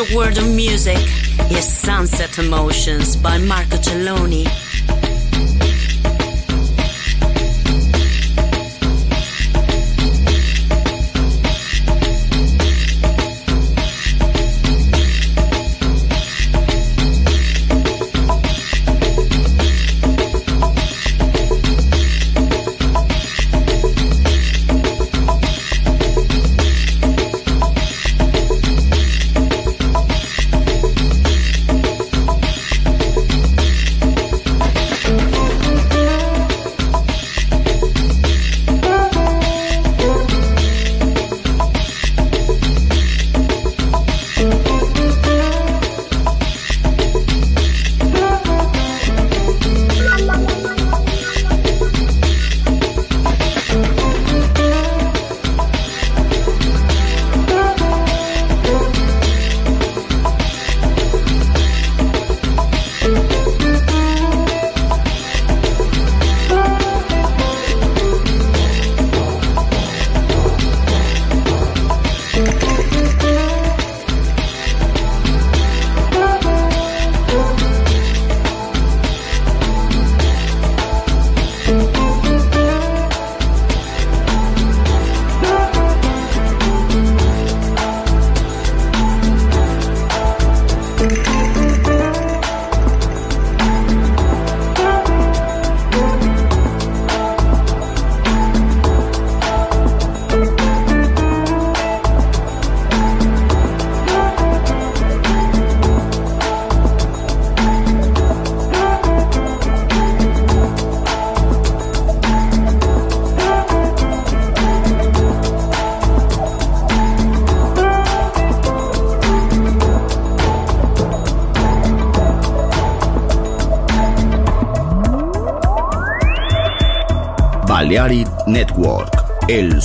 Pleasure world of music is Sunset Emotions by Marco Celloni.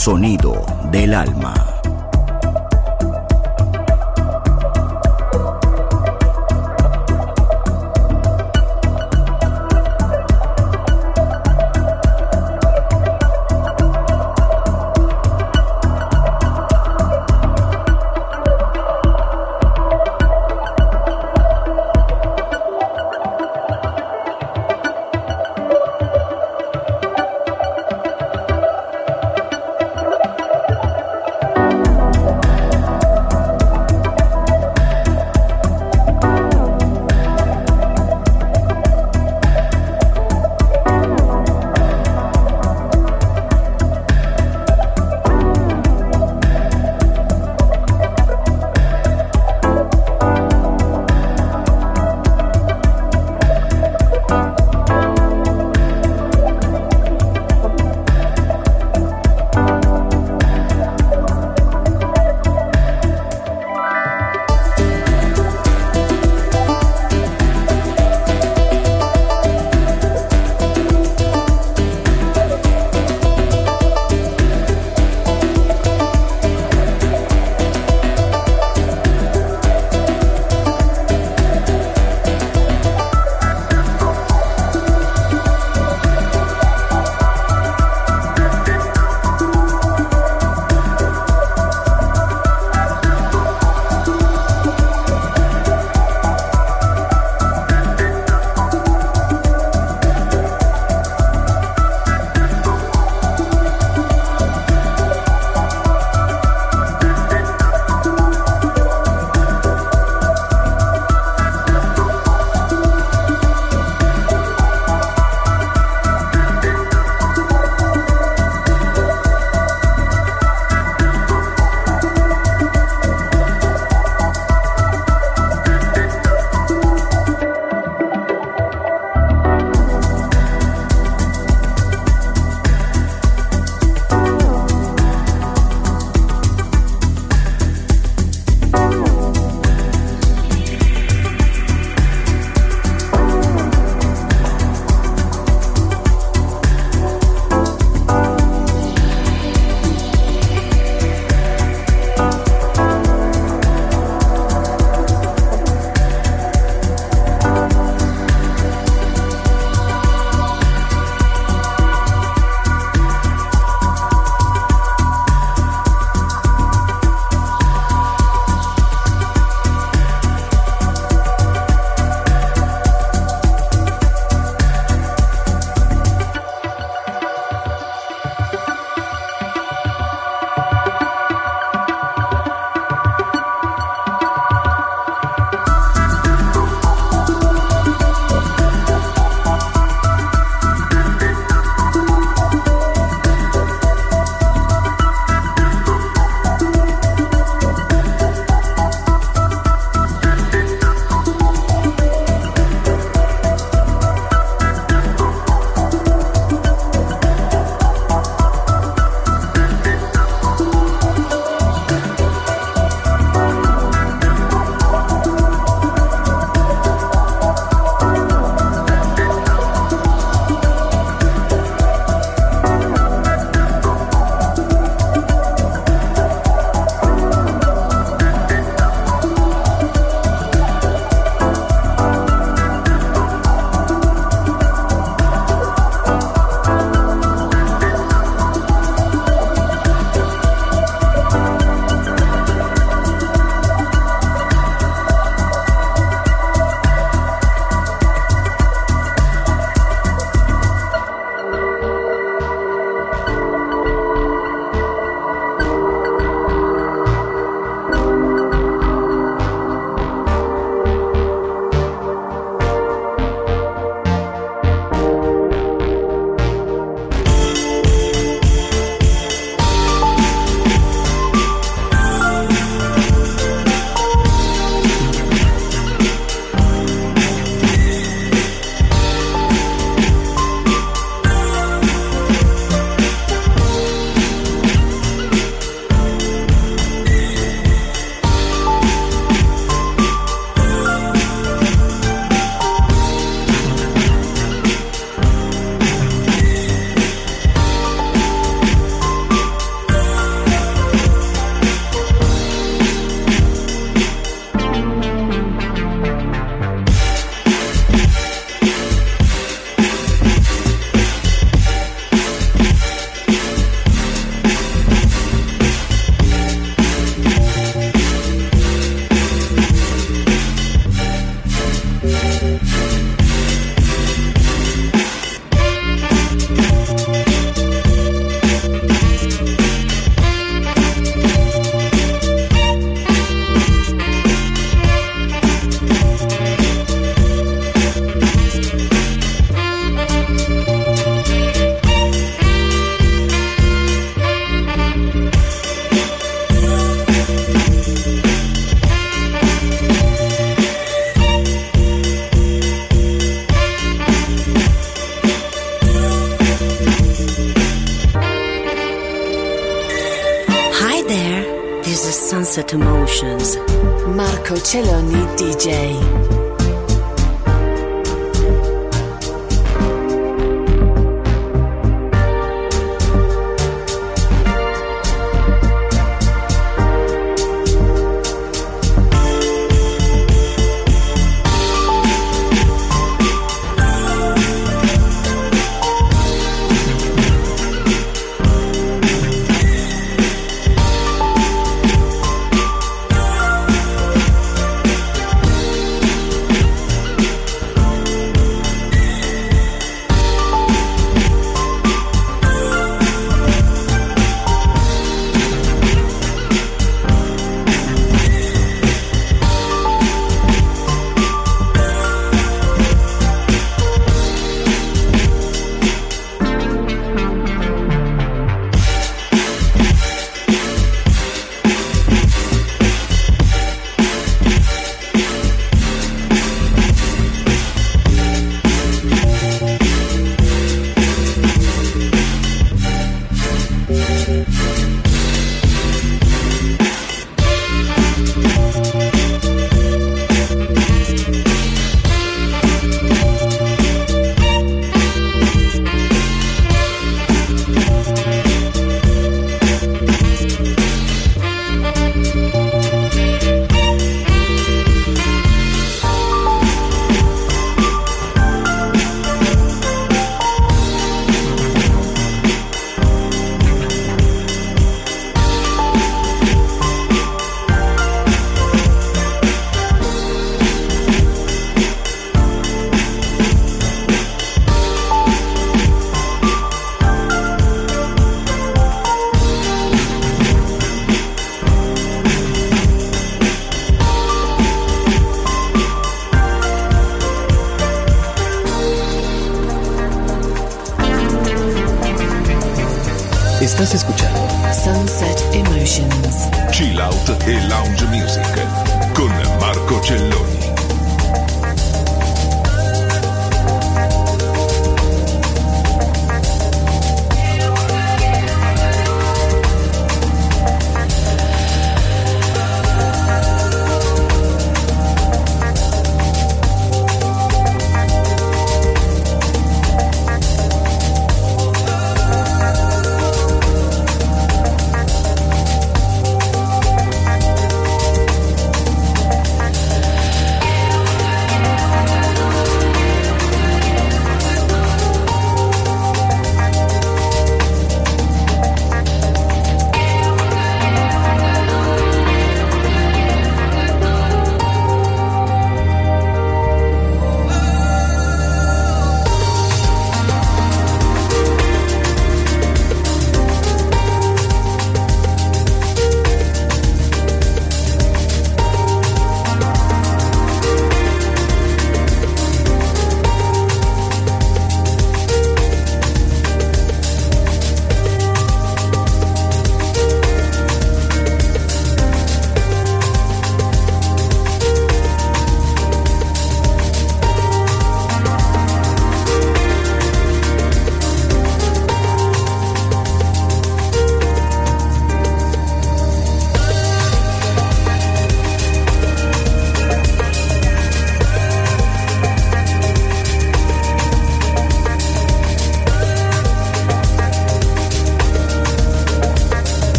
Sonido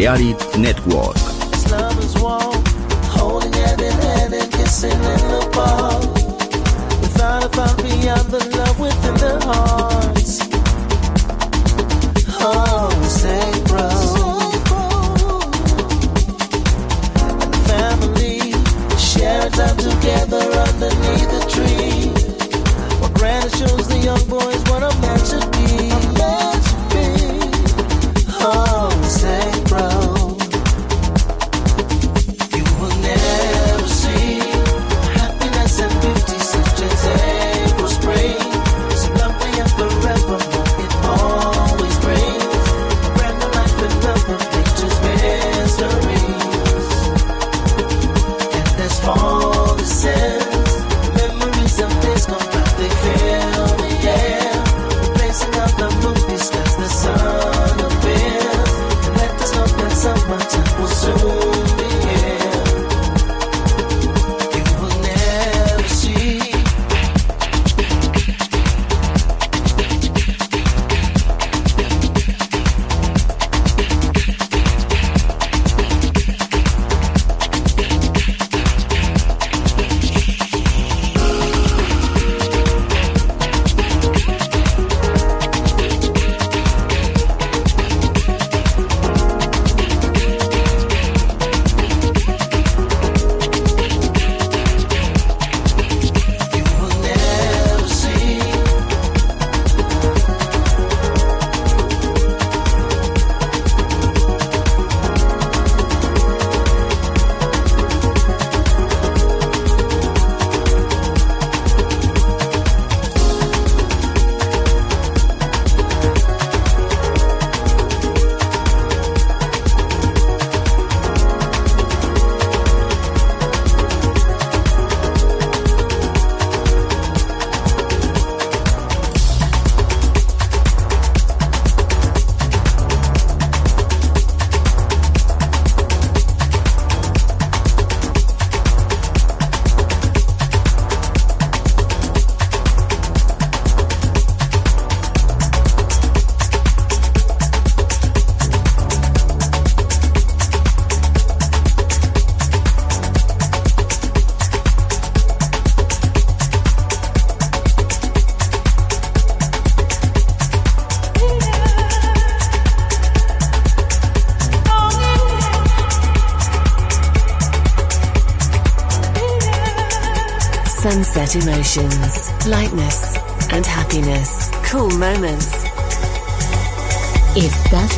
emotions,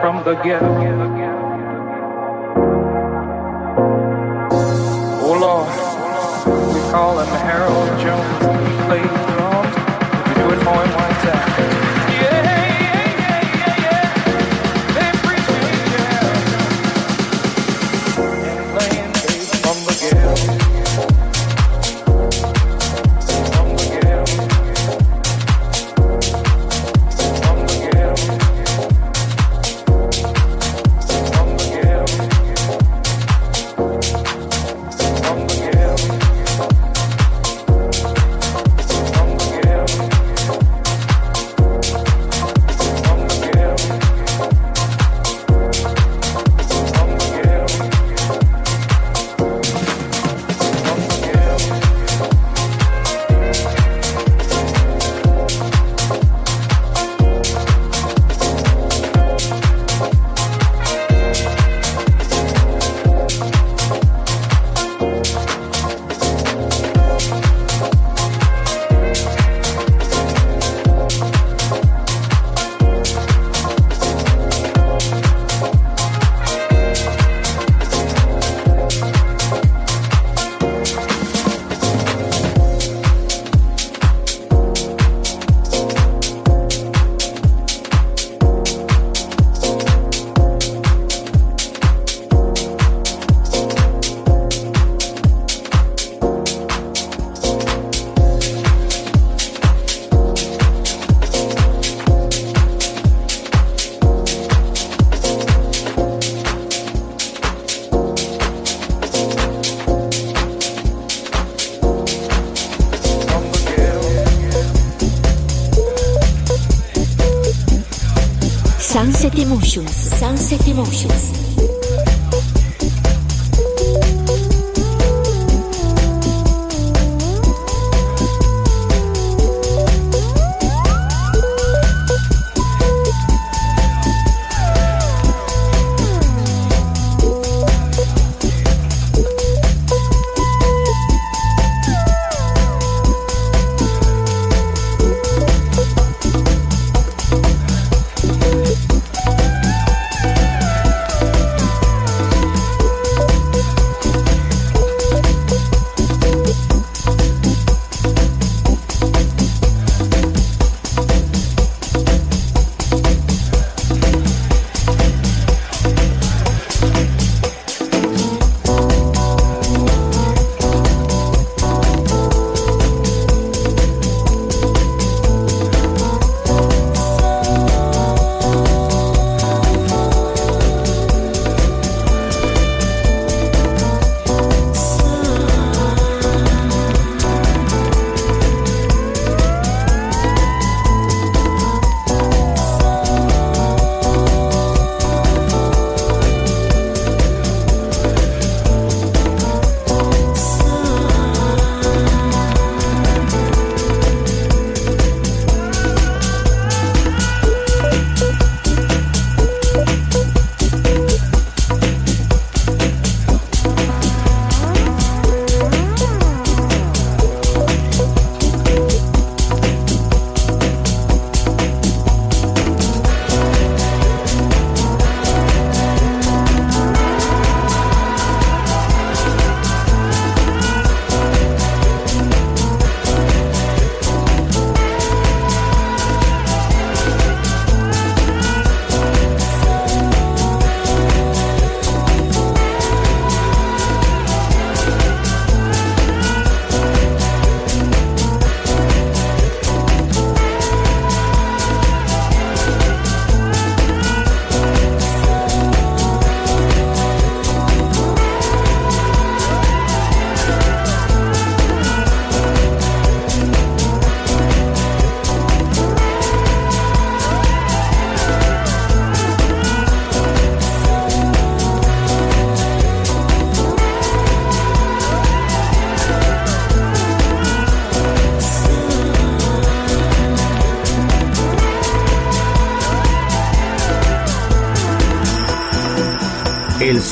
From the ghetto.